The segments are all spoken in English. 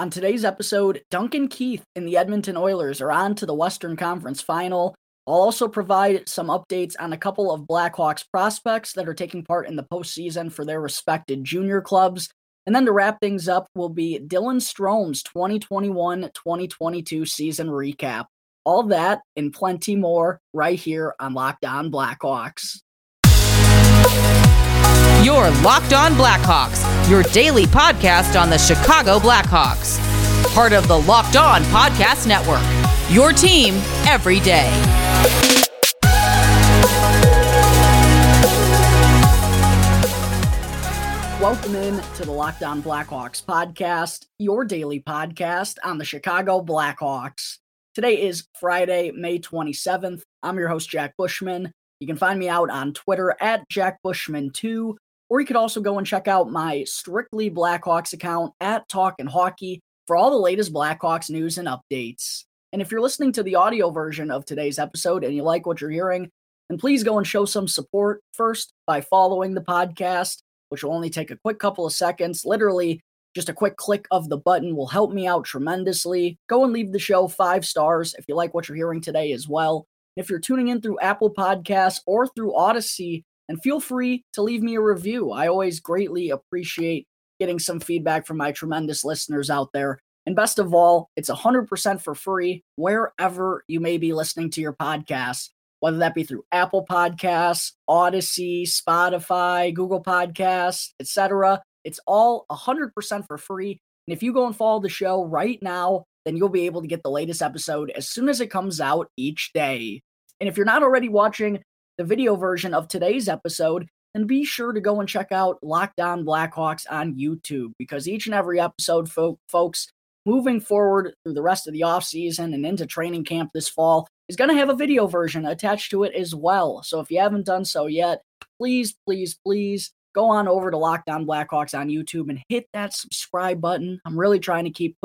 On today's episode, Duncan Keith and the Edmonton Oilers are on to the Western Conference Final. I'll also provide some updates on a couple of Blackhawks prospects that are taking part in the postseason for their respected junior clubs. And then to wrap things up will be Dylan Strome's 2021 2022 season recap. All that and plenty more right here on Locked On Blackhawks. Your Locked On Blackhawks, your daily podcast on the Chicago Blackhawks. Part of the Locked On Podcast Network. Your team every day. Welcome in to the Locked On Blackhawks podcast, your daily podcast on the Chicago Blackhawks. Today is Friday, May 27th. I'm your host, Jack Bushman. You can find me out on Twitter at JackBushman2 or you could also go and check out my Strictly Blackhawks account at Talkin' Hockey for all the latest Blackhawks news and updates. And if you're listening to the audio version of today's episode and you like what you're hearing, then please go and show some support first by following the podcast, which will only take a quick couple of seconds. Literally, just a quick click of the button will help me out tremendously. Go and leave the show five stars if you like what you're hearing today as well. If you're tuning in through Apple Podcasts or through Audacy, and feel free to leave me a review. I always greatly appreciate getting some feedback from my tremendous listeners out there. And best of all, it's 100% for free wherever you may be listening to your podcast, whether that be through Apple Podcasts, Audacy, Spotify, Google Podcasts, etc. It's all 100% for free. And if you go and follow the show right now, then you'll be able to get the latest episode as soon as it comes out each day. And if you're not already watching the video version of today's episode, and be sure to go and check out Locked On Blackhawks on YouTube because each and every episode, fo- folks, moving forward through the rest of the offseason and into training camp this fall, is going to have a video version attached to it as well. So if you haven't done so yet, please, please, please go on over to Locked On Blackhawks on YouTube and hit that subscribe button. I'm really trying to keep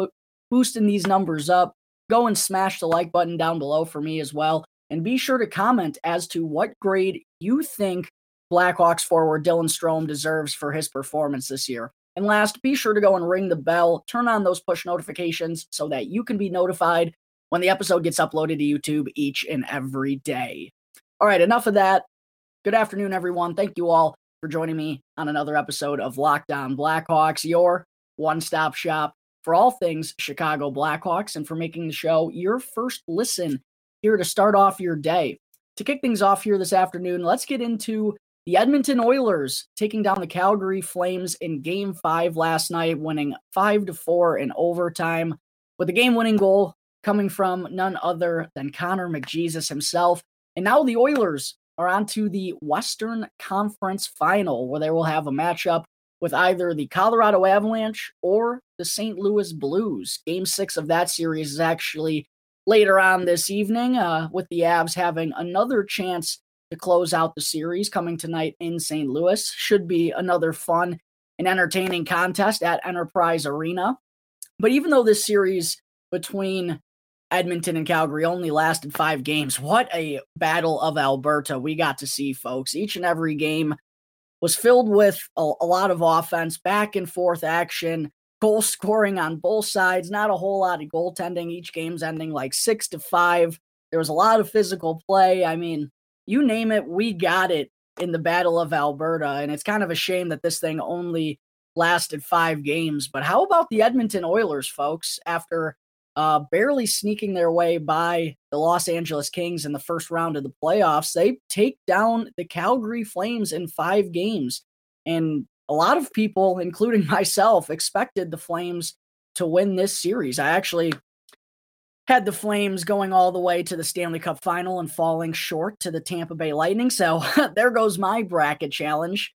boosting these numbers up. Go and smash the like button down below for me as well. And be sure to comment as to what grade you think Blackhawks forward Dylan Strome deserves for his performance this year. And last, be sure to go and ring the bell, turn on those push notifications so that you can be notified when the episode gets uploaded to YouTube each and every day. All right, enough of that. Good afternoon, everyone. Thank you all for joining me on another episode of Locked On Blackhawks, your one stop shop for all things Chicago Blackhawks, and for making the show your first listen here to start off your day. To kick things off here this afternoon, let's get into the Edmonton Oilers taking down the Calgary Flames in game five last night, winning five to four in overtime, with the game winning goal coming from none other than Connor McJesus himself. And now the Oilers are on to the Western Conference final, where they will have a matchup with either the Colorado Avalanche or the St. Louis Blues. Game six of that series is actually later on this evening, uh, with the Avs having another chance to close out the series coming tonight in St. Louis. Should be another fun and entertaining contest at Enterprise Arena. But even though this series between Edmonton and Calgary only lasted five games, what a battle of Alberta we got to see, folks. Each and every game was filled with a, a lot of offense, back and forth action goal scoring on both sides, not a whole lot of goaltending. Each game's ending like six to five. There was a lot of physical play. I mean, you name it, we got it in the Battle of Alberta. And it's kind of a shame that this thing only lasted five games. But how about the Edmonton Oilers, folks? After uh, barely sneaking their way by the Los Angeles Kings in the first round of the playoffs, they take down the Calgary Flames in five games. And a lot of people, including myself, expected the Flames to win this series. I actually had the Flames going all the way to the Stanley Cup final and falling short to the Tampa Bay Lightning. So there goes my bracket challenge.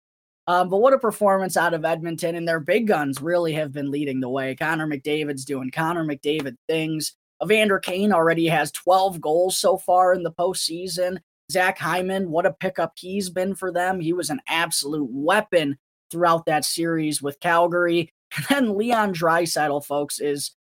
Um, but what a performance out of Edmonton, and their big guns really have been leading the way. Connor McDavid's doing Connor McDavid things. Evander Kane already has 12 goals so far in the postseason. Zach Hyman, what a pickup he's been for them. He was an absolute weapon throughout that series with Calgary. And then Leon Draisaitl, folks, is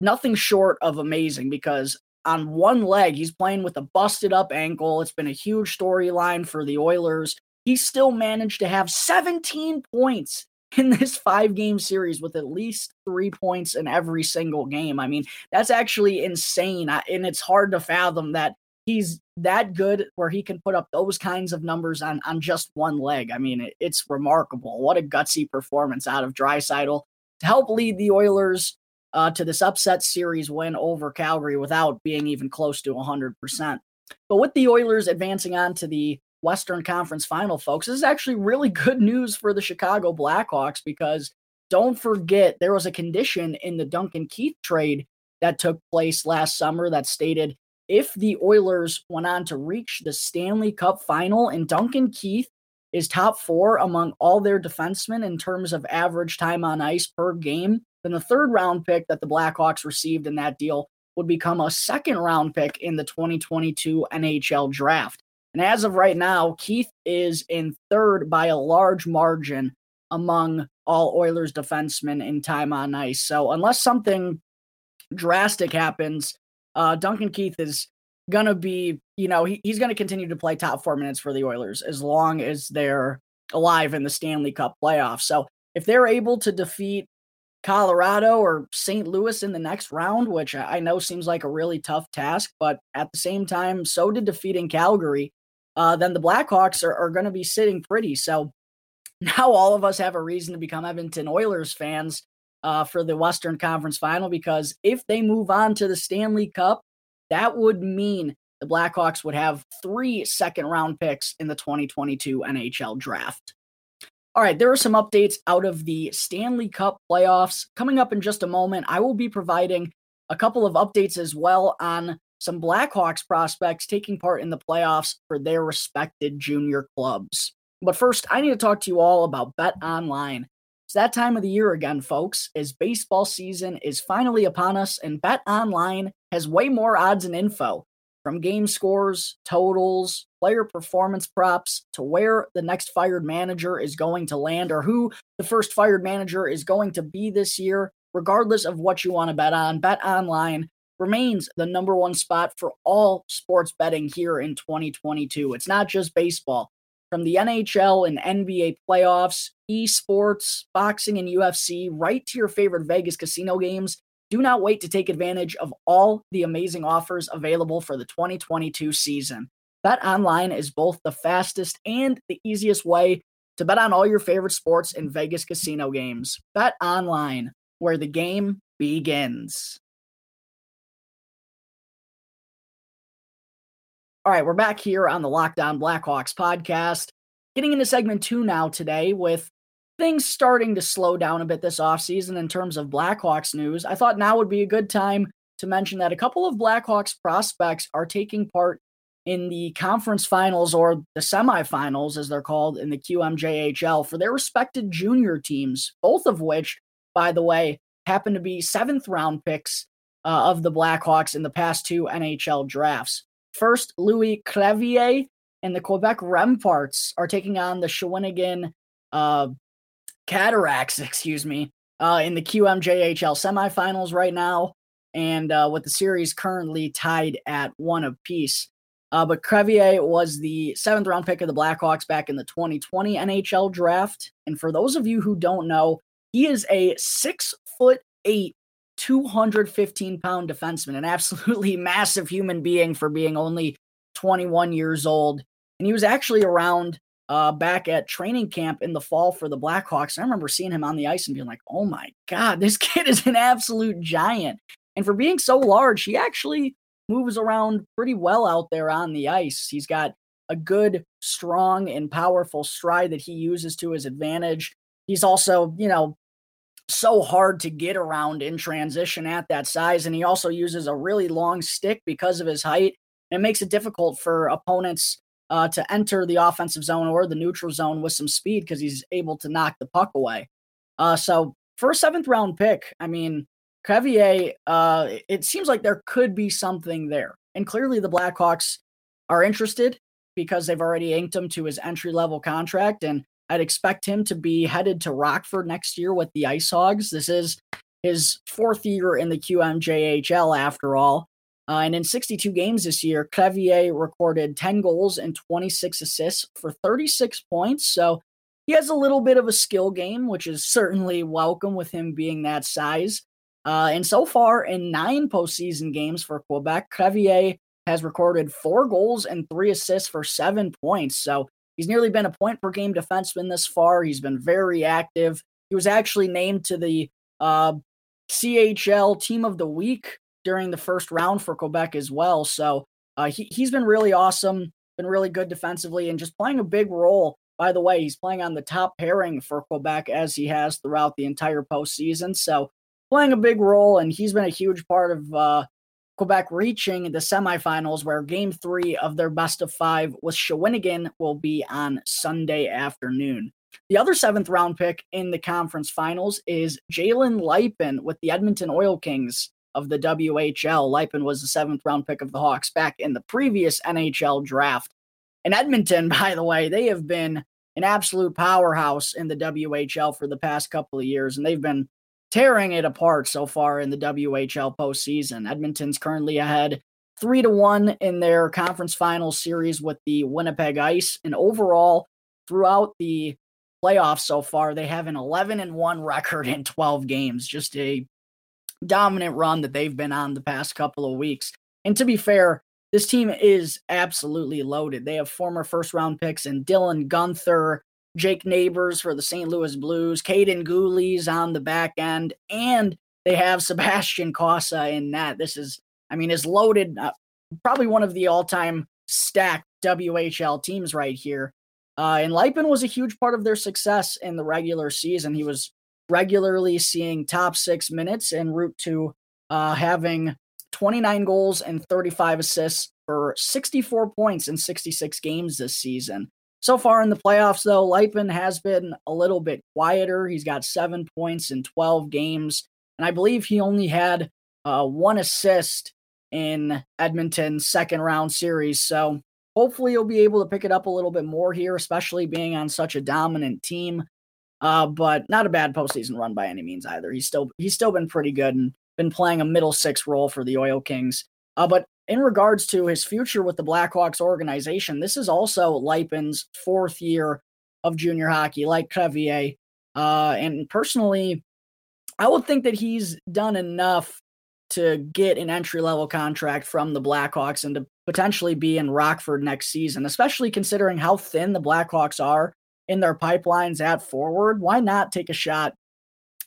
nothing short of amazing because on one leg, he's playing with a busted up ankle. It's been a huge storyline for the Oilers. He still managed to have 17 points in this five game series with at least three points in every single game. I mean, that's actually insane. And it's hard to fathom that he's that good where he can put up those kinds of numbers on, on just one leg. I mean, it, it's remarkable. What a gutsy performance out of Draisaitl to help lead the Oilers uh, to this upset series win over Calgary without being even close to 100%. But with the Oilers advancing on to the Western Conference final, folks, this is actually really good news for the Chicago Blackhawks because don't forget there was a condition in the Duncan Keith trade that took place last summer that stated if the Oilers went on to reach the Stanley Cup final and Duncan Keith is top four among all their defensemen in terms of average time on ice per game, then the third round pick that the Blackhawks received in that deal would become a second round pick in the 2022 NHL draft. And as of right now, Keith is in third by a large margin among all Oilers defensemen in time on ice. So unless something drastic happens, uh, Duncan Keith is gonna be, you know, he, he's gonna continue to play top four minutes for the Oilers as long as they're alive in the Stanley Cup playoffs. So if they're able to defeat Colorado or St. Louis in the next round, which I know seems like a really tough task, but at the same time, so did defeating Calgary, uh, then the Blackhawks are, are going to be sitting pretty. So now all of us have a reason to become Edmonton Oilers fans uh, for the Western Conference final because if they move on to the Stanley Cup, that would mean the Blackhawks would have three second round picks in the 2022 NHL draft. All right, there are some updates out of the Stanley Cup playoffs. Coming up in just a moment, I will be providing a couple of updates as well on some Blackhawks prospects taking part in the playoffs for their respected junior clubs. But first, I need to talk to you all about Bet Online. It's that time of the year again, folks, as baseball season is finally upon us, and Bet Online has way more odds and info from game scores, totals, player performance props to where the next fired manager is going to land or who the first fired manager is going to be this year, regardless of what you want to bet on. Bet online remains the number one spot for all sports betting here in 2022. It's not just baseball. From the NHL and NBA playoffs, esports, boxing, and UFC, right to your favorite Vegas casino games, do not wait to take advantage of all the amazing offers available for the 2022 season. Bet online is both the fastest and the easiest way to bet on all your favorite sports and Vegas casino games. Bet online, where the game begins. All right, we're back here on the Locked On Blackhawks podcast. Getting into segment two now today with things starting to slow down a bit this offseason in terms of Blackhawks news, I thought now would be a good time to mention that a couple of Blackhawks prospects are taking part in the conference finals or the semifinals, as they're called in the QMJHL, for their respected junior teams, both of which, by the way, happen to be seventh round picks uh, of the Blackhawks in the past two NHL drafts. First, Louis Crevier and the Quebec Remparts are taking on the Shawinigan uh, Cataracts, excuse me, uh, in the QMJHL semifinals right now, and uh, with the series currently tied at one apiece. Uh, but Crevier was the seventh round pick of the Blackhawks back in the 2020 NHL draft. And for those of you who don't know, he is a six foot eight, 215 pound defenseman, an absolutely massive human being for being only 21 years old. And he was actually around uh, back at training camp in the fall for the Blackhawks. I remember seeing him on the ice and being like, oh my God, this kid is an absolute giant. And for being so large, he actually moves around pretty well out there on the ice. He's got a good, strong, and powerful stride that he uses to his advantage. He's also, you know, so hard to get around in transition at that size. And he also uses a really long stick because of his height. It makes it difficult for opponents uh, to enter the offensive zone or the neutral zone with some speed because he's able to knock the puck away. Uh, so for a seventh round pick, I mean, Crevier, uh, it seems like there could be something there. And clearly the Blackhawks are interested because they've already inked him to his entry level contract. And I'd expect him to be headed to Rockford next year with the Ice Hogs. This is his fourth year in the QMJHL after all. Uh, and in 62 games this year, Crevier recorded 10 goals and 26 assists for 36 points. So he has a little bit of a skill game, which is certainly welcome with him being that size. Uh, and so far, in nine postseason games for Quebec, Crevier has recorded four goals and three assists for seven points. So he's nearly been a point per game defenseman this far. He's been very active. He was actually named to the uh, CHL Team of the Week during the first round for Quebec as well. So uh, he, he's been really awesome, been really good defensively, and just playing a big role by the way, he's playing on the top pairing for Quebec as he has throughout the entire postseason. So playing a big role, and he's been a huge part of uh, Quebec reaching the semifinals, where game three of their best of five with Shawinigan will be on Sunday afternoon. The other seventh round pick in the conference finals is Jalen Luypen with the Edmonton Oil Kings of the WHL. Luypen was the seventh round pick of the Hawks back in the previous NHL draft. And Edmonton, by the way, they have been an absolute powerhouse in the WHL for the past couple of years, and they've been tearing it apart so far in the WHL postseason. Edmonton's currently ahead three to one in their conference final series with the Winnipeg Ice, and overall throughout the playoffs so far, they have an 11 and one record in 12 games. Just a dominant run that they've been on the past couple of weeks. And to be fair, this team is absolutely loaded. They have former first round picks and Dylan Guenther, Jake Neighbors for the St. Louis Blues, Kaiden Guhle's on the back end, and they have Sebastian Cossa in that. This is, I mean, is loaded. Uh, probably one of the all time stacked WHL teams right here. Uh, and Luypen was a huge part of their success in the regular season. He was regularly seeing top six minutes en route to uh, having 29 goals and 35 assists for 64 points in 66 games this season. So far in the playoffs, though, Luypen has been a little bit quieter. He's got seven points in 12 games, and I believe he only had uh, one assist in Edmonton's second round series. So hopefully he'll be able to pick it up a little bit more here, especially being on such a dominant team. Uh, but not a bad postseason run by any means either. He's still he's still been pretty good, and been playing a middle six role for the Oil Kings. Uh, but in regards to his future with the Blackhawks organization, this is also Luypen's fourth year of junior hockey, like Crevier. Uh, and personally, I would think that he's done enough to get an entry level contract from the Blackhawks and to potentially be in Rockford next season, especially considering how thin the Blackhawks are in their pipelines at forward. Why not take a shot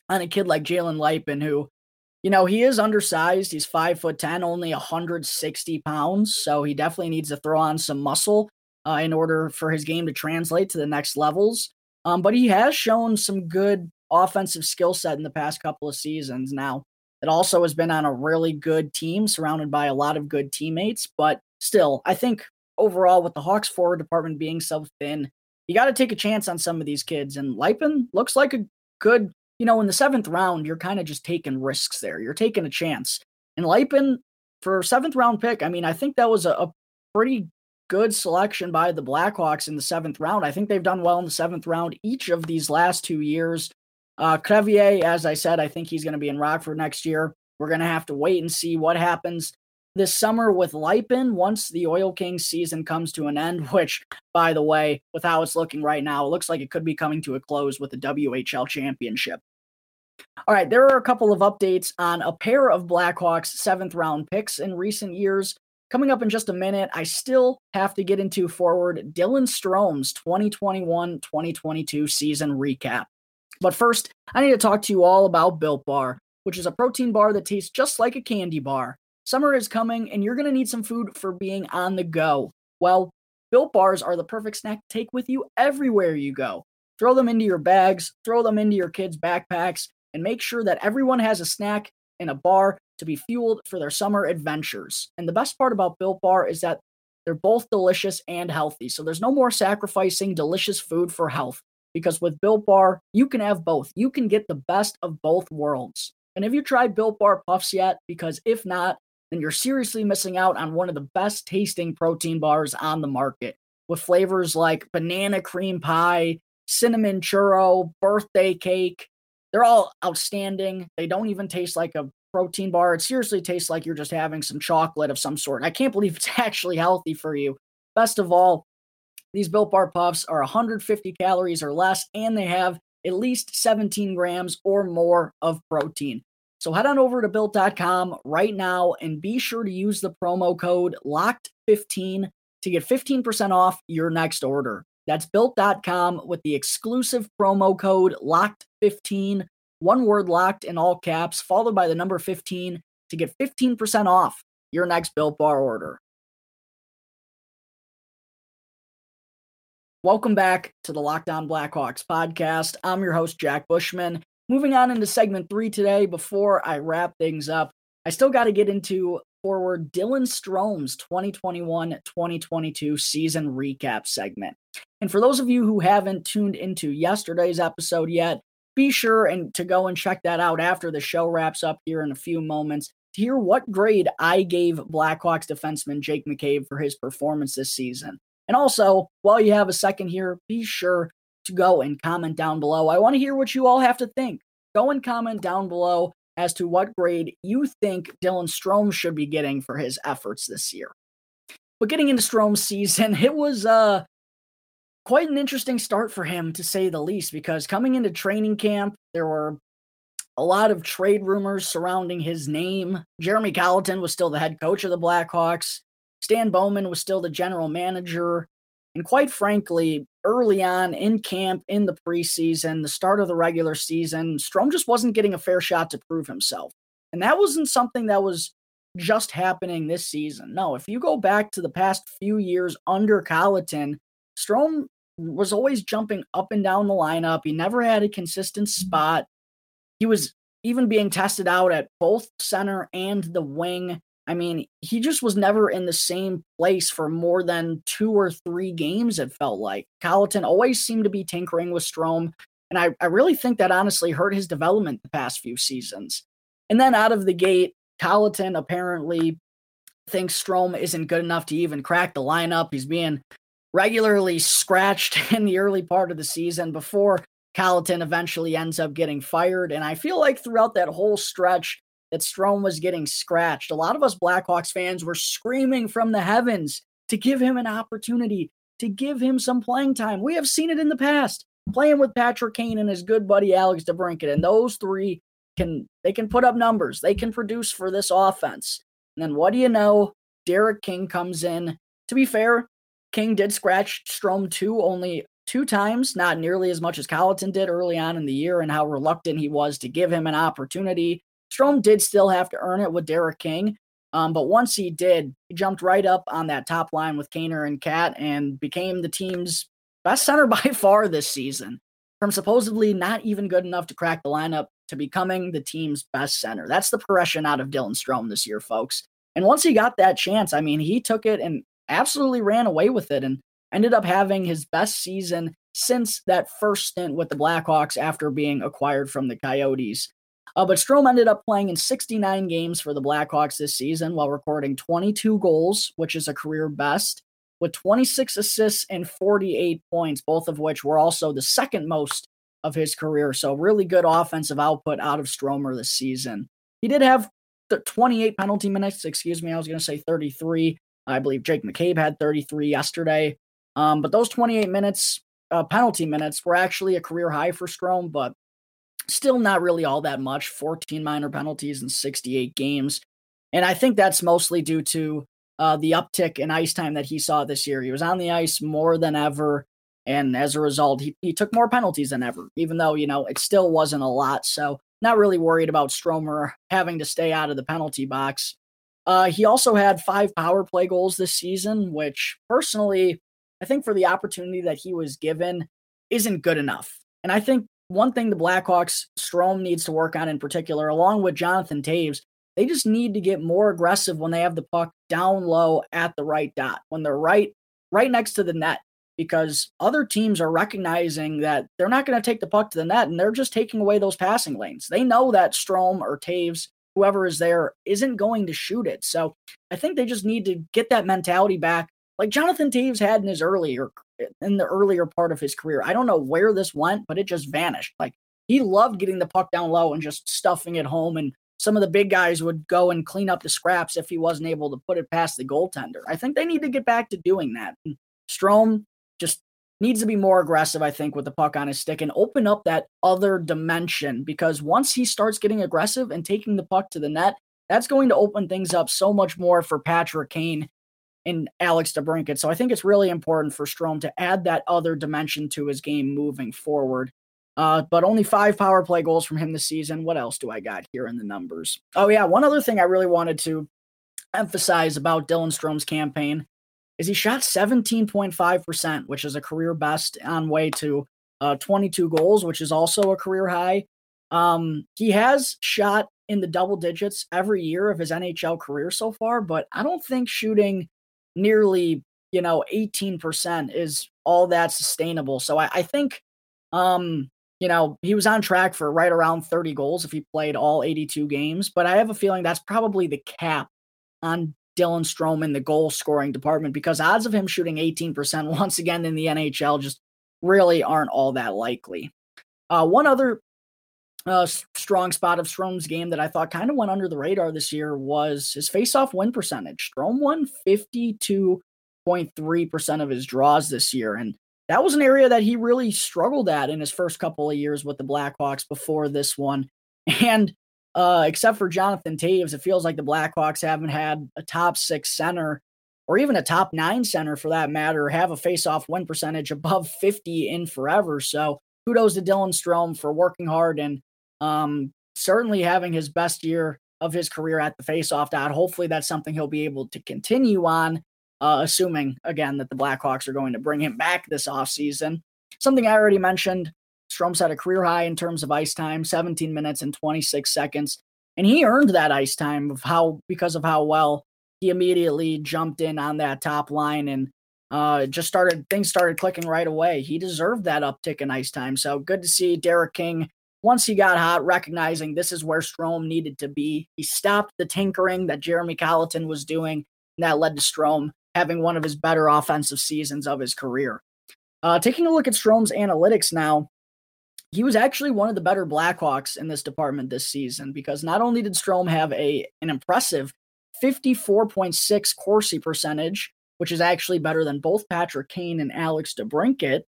on a kid like Jalen Luypen, who you know, he is undersized. He's five foot 10, only 160 pounds. So he definitely needs to throw on some muscle uh, in order for his game to translate to the next levels. Um, but he has shown some good offensive skill set in the past couple of seasons. Now, it also has been on a really good team surrounded by a lot of good teammates. But still, I think overall, with the Hawks forward department being so thin, you got to take a chance on some of these kids. And Luypen looks like a good you know, in the seventh round, you're kind of just taking risks there. You're taking a chance. And Luypen, for seventh round pick, I mean, I think that was a, a pretty good selection by the Blackhawks in the seventh round. I think they've done well in the seventh round each of these last two years. Uh, Crevier, as I said, I think he's going to be in Rockford next year. We're going to have to wait and see what happens this summer with Luypen once the Oil Kings season comes to an end, which, by the way, with how it's looking right now, it looks like it could be coming to a close with the WHL championship. All right, there are a couple of updates on a pair of Blackhawks seventh round picks in recent years. Coming up in just a minute, I still have to get into forward Dylan Strome's 2021 2022 season recap. But first, I need to talk to you all about Built Bar, which is a protein bar that tastes just like a candy bar. Summer is coming, and you're going to need some food for being on the go. Well, Built Bars are the perfect snack to take with you everywhere you go. Throw them into your bags, throw them into your kids' backpacks, and make sure that everyone has a snack and a bar to be fueled for their summer adventures. And the best part about Built Bar is that they're both delicious and healthy. So there's no more sacrificing delicious food for health because with Built Bar, you can have both. You can get the best of both worlds. And have you tried Built Bar Puffs yet? Because if not, then you're seriously missing out on one of the best tasting protein bars on the market with flavors like banana cream pie, cinnamon churro, birthday cake. They're all outstanding. They don't even taste like a protein bar. It seriously tastes like you're just having some chocolate of some sort. I can't believe it's actually healthy for you. Best of all, These Built Bar Puffs are 150 calories or less, and they have at least 17 grams or more of protein. So head on over to built.com right now and be sure to use the promo code LOCKED15 to get 15% off your next order. That's built.com with the exclusive promo code LOCKED15, one word locked in all caps, followed by the number 15 to get 15% off your next Built Bar order. Welcome back to the Locked On Blackhawks podcast. I'm your host, Jack Bushman. Moving on into segment three today, before I wrap things up, I still got to get into forward Dylan Strome's 2021 2022 season recap segment. And for those of you who haven't tuned into yesterday's episode yet, be sure and to go and check that out after the show wraps up here in a few moments to hear what grade I gave Blackhawks defenseman Jake McCabe for his performance this season. And also, while you have a second here, be sure to go and comment down below. I want to hear what you all have to think. Go and comment down below as to what grade you think Dylan Strome should be getting for his efforts this year. But getting into Strome's season, it was uh quite an interesting start for him to say the least because coming into training camp, there were a lot of trade rumors surrounding his name. Jeremy Colliton was still the head coach of the Blackhawks. Stan Bowman was still the general manager. And quite frankly, early on in camp, in the preseason, the start of the regular season, Strome just wasn't getting a fair shot to prove himself. And that wasn't something that was just happening this season. No, if you go back to the past few years under Colliton, Strome was always jumping up and down the lineup. He never had a consistent spot. He was even being tested out at both center and the wing. I mean, he just was never in the same place for more than two or three games, it felt like. Colliton always seemed to be tinkering with Strome. And I, I really think that honestly hurt his development the past few seasons. And then out of the gate, Colliton apparently thinks Strome isn't good enough to even crack the lineup. He's being regularly scratched in the early part of the season before Colliton eventually ends up getting fired. And I feel like throughout that whole stretch, that Strome was getting scratched. A lot of us Blackhawks fans were screaming from the heavens to give him an opportunity, to give him some playing time. We have seen it in the past, playing with Patrick Kane and his good buddy Alex DeBrincat, and those three can they can put up numbers, they can produce for this offense. And then what do you know? Derek King comes in. To be fair, King did scratch Strome too, only two times, not nearly as much as Colliton did early on in the year, and how reluctant he was to give him an opportunity. Strome did still have to earn it with Derek King. Um, but once he did, he jumped right up on that top line with Kaner and Cat and became the team's best center by far this season. From supposedly not even good enough to crack the lineup to becoming the team's best center. That's the progression out of Dylan Strome this year, folks. And once he got that chance, I mean, he took it and absolutely ran away with it and ended up having his best season since that first stint with the Blackhawks after being acquired from the Coyotes. Uh, but Strome ended up playing in 69 games for the Blackhawks this season while recording 22 goals, which is a career best, with 26 assists and 48 points, both of which were also the second most of his career. So, really good offensive output out of Stromer this season. He did have 28 penalty minutes, excuse me, I was going to say 33. I believe Jake McCabe had 33 yesterday. Um, but those 28 minutes, uh, penalty minutes, were actually a career high for Strome, but Still not really all that much 14 minor penalties in 68 games. And I think that's mostly due to uh, the uptick in ice time that he saw this year. He was on the ice more than ever. And as a result, he, he took more penalties than ever, even though, you know, it still wasn't a lot. So, not really worried about Stromer having to stay out of the penalty box. Uh, he also had five power play goals this season, which personally, I think for the opportunity that he was given, isn't good enough. And I think one thing the Blackhawks Strome needs to work on in particular, along with Jonathan Toews, they just need to get more aggressive when they have the puck down low at the right dot, when they're right right next to the net, because other teams are recognizing that they're not going to take the puck to the net and they're just taking away those passing lanes. They know that Strome or Toews, whoever is there, isn't going to shoot it. So I think they just need to get that mentality back, like Jonathan Toews had in his earlier in the earlier part of his career. I don't know where this went, but it just vanished. Like he loved getting the puck down low and just stuffing it home. And some of the big guys would go and clean up the scraps if he wasn't able to put it past the goaltender. I think they need to get back to doing that. And Strome just needs to be more aggressive, I think, with the puck on his stick and open up that other dimension because once he starts getting aggressive and taking the puck to the net, that's going to open things up so much more for Patrick Kane and Alex DeBrincat. So I think it's really important for Strome to add that other dimension to his game moving forward. Uh, but only five power play goals from him this season. What else do I got here in the numbers? Oh, yeah. One other thing I really wanted to emphasize about Dylan Strome's campaign is he shot 17.5%, which is a career best on way to uh, 22 goals, which is also a career high. Um, he has shot in the double digits every year of his NHL career so far, but I don't think shooting nearly, you know, 18% is all that sustainable. So I, I think, um, you know, he was on track for right around 30 goals if he played all 82 games, but I have a feeling that's probably the cap on Dylan Strome in the goal scoring department because odds of him shooting 18% once again in the NHL just really aren't all that likely. Uh, one other uh, strong spot of Strome's game that I thought kind of went under the radar this year was his faceoff win percentage. Strome won 52.3% of his draws this year. And that was an area that he really struggled at in his first couple of years with the Blackhawks before this one. And uh, except for Jonathan Toews, it feels like the Blackhawks haven't had a top six center or even a top nine center for that matter have a face-off win percentage above 50 in forever. So kudos to Dylan Strome for working hard and um, certainly having his best year of his career at the face-off dot. Hopefully that's something he'll be able to continue on, uh, assuming again that the Blackhawks are going to bring him back this offseason. Something I already mentioned Strome had a career high in terms of ice time, 17 minutes and 26 seconds. And he earned that ice time of how because of how well he immediately jumped in on that top line and uh, just started things started clicking right away. He deserved that uptick in ice time. So good to see Derek King once he got hot, recognizing this is where Strome needed to be. He stopped the tinkering that Jeremy Colliton was doing, and that led to Strome having one of his better offensive seasons of his career. Uh, taking a look at Strome's analytics now, he was actually one of the better Blackhawks in this department this season because not only did Strome have a an impressive 54.6 Corsi percentage, which is actually better than both Patrick Kane and Alex DeBrincat,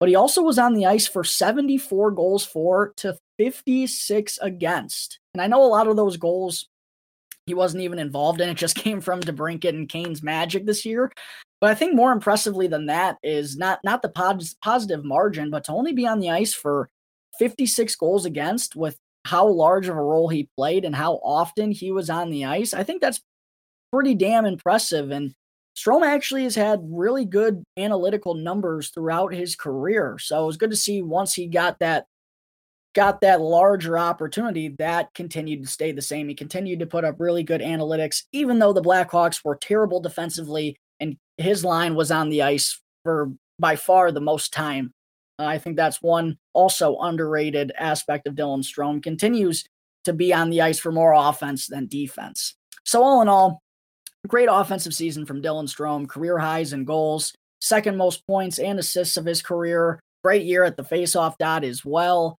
but he also was on the ice for 74 goals for to 56 against. And I know a lot of those goals he wasn't even involved in. It just came from DeBrincat and Kane's magic this year. But I think more impressively than that is not not the pos- positive margin, but to only be on the ice for 56 goals against with how large of a role he played and how often he was on the ice, I think that's pretty damn impressive. And Strome actually has had really good analytical numbers throughout his career. So it was good to see once he got that got that larger opportunity, that continued to stay the same. He continued to put up really good analytics, even though the Blackhawks were terrible defensively and his line was on the ice for by far the most time uh, I think that's one also underrated aspect of Dylan Strome. Continues to be on the ice for more offense than defense. So, all in all, great offensive season from Dylan Strome, career highs and goals, second most points and assists of his career. Great year at the faceoff dot as well.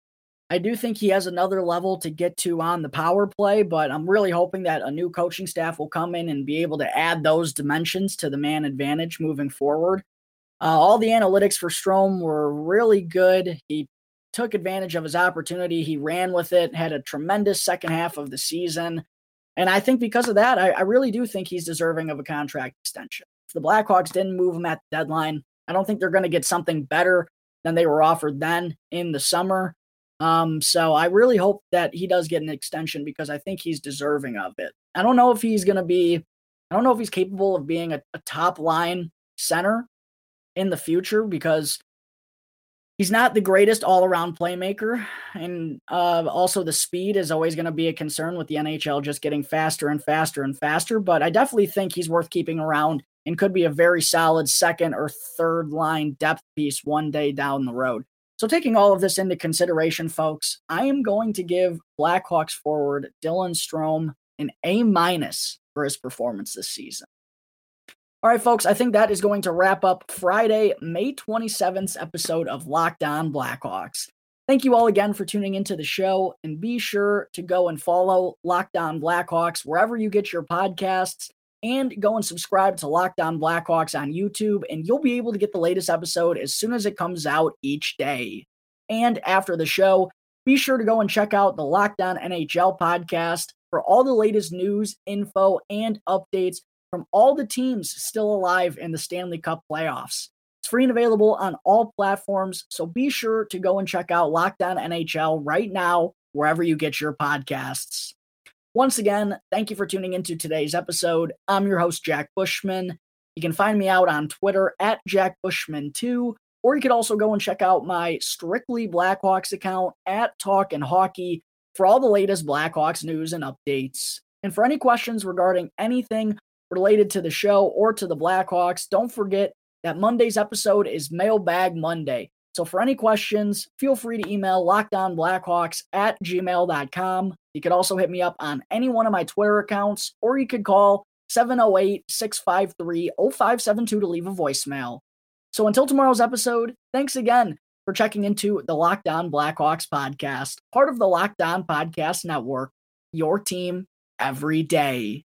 I do think he has another level to get to on the power play, but I'm really hoping that a new coaching staff will come in and be able to add those dimensions to the man advantage moving forward. Uh, all the analytics for Strome were really good. He took advantage of his opportunity. He ran with it, had a tremendous second half of the season. And I think because of that, I, I really do think he's deserving of a contract extension. If the Blackhawks didn't move him at the deadline, I don't think they're going to get something better than they were offered then in the summer. Um, so I really hope that he does get an extension because I think he's deserving of it. I don't know if he's going to be, I don't know if he's capable of being a, a top line center, in the future because he's not the greatest all around playmaker. And uh, also, the speed is always going to be a concern with the NHL just getting faster and faster and faster. But I definitely think he's worth keeping around and could be a very solid second or third line depth piece one day down the road. So, taking all of this into consideration, folks, I am going to give Blackhawks forward Dylan Strome an A minus for his performance this season. All right, folks, I think that is going to wrap up Friday, May 27th episode of Locked On Blackhawks. Thank you all again for tuning into the show, and be sure to go and follow Locked On Blackhawks wherever you get your podcasts. and go and subscribe to Locked On Blackhawks on YouTube, and you'll be able to get the latest episode as soon as it comes out each day. And after the show, be sure to go and check out the Locked On NHL podcast for all the latest news, info, and updates from all the teams still alive in the Stanley Cup playoffs. It's free and available on all platforms, so be sure to go and check out Locked On NHL right now, wherever you get your podcasts. Once again, thank you for tuning into today's episode. I'm your host, Jack Bushman. You can find me out on Twitter at Jack Bushman2, or you could also go and check out my Strictly Blackhawks account at Talk and Hockey for all the latest Blackhawks news and updates. And for any questions regarding anything related to the show or to the Blackhawks, don't forget that Monday's episode is Mailbag Monday. So for any questions, feel free to email lockdownblackhawks at gmail.com. You could also hit me up on any one of my Twitter accounts, or you could call 708 653 0572 to leave a voicemail. So until tomorrow's episode, thanks again for checking into the Locked On Blackhawks podcast, part of the Locked On Podcast Network, your team every day.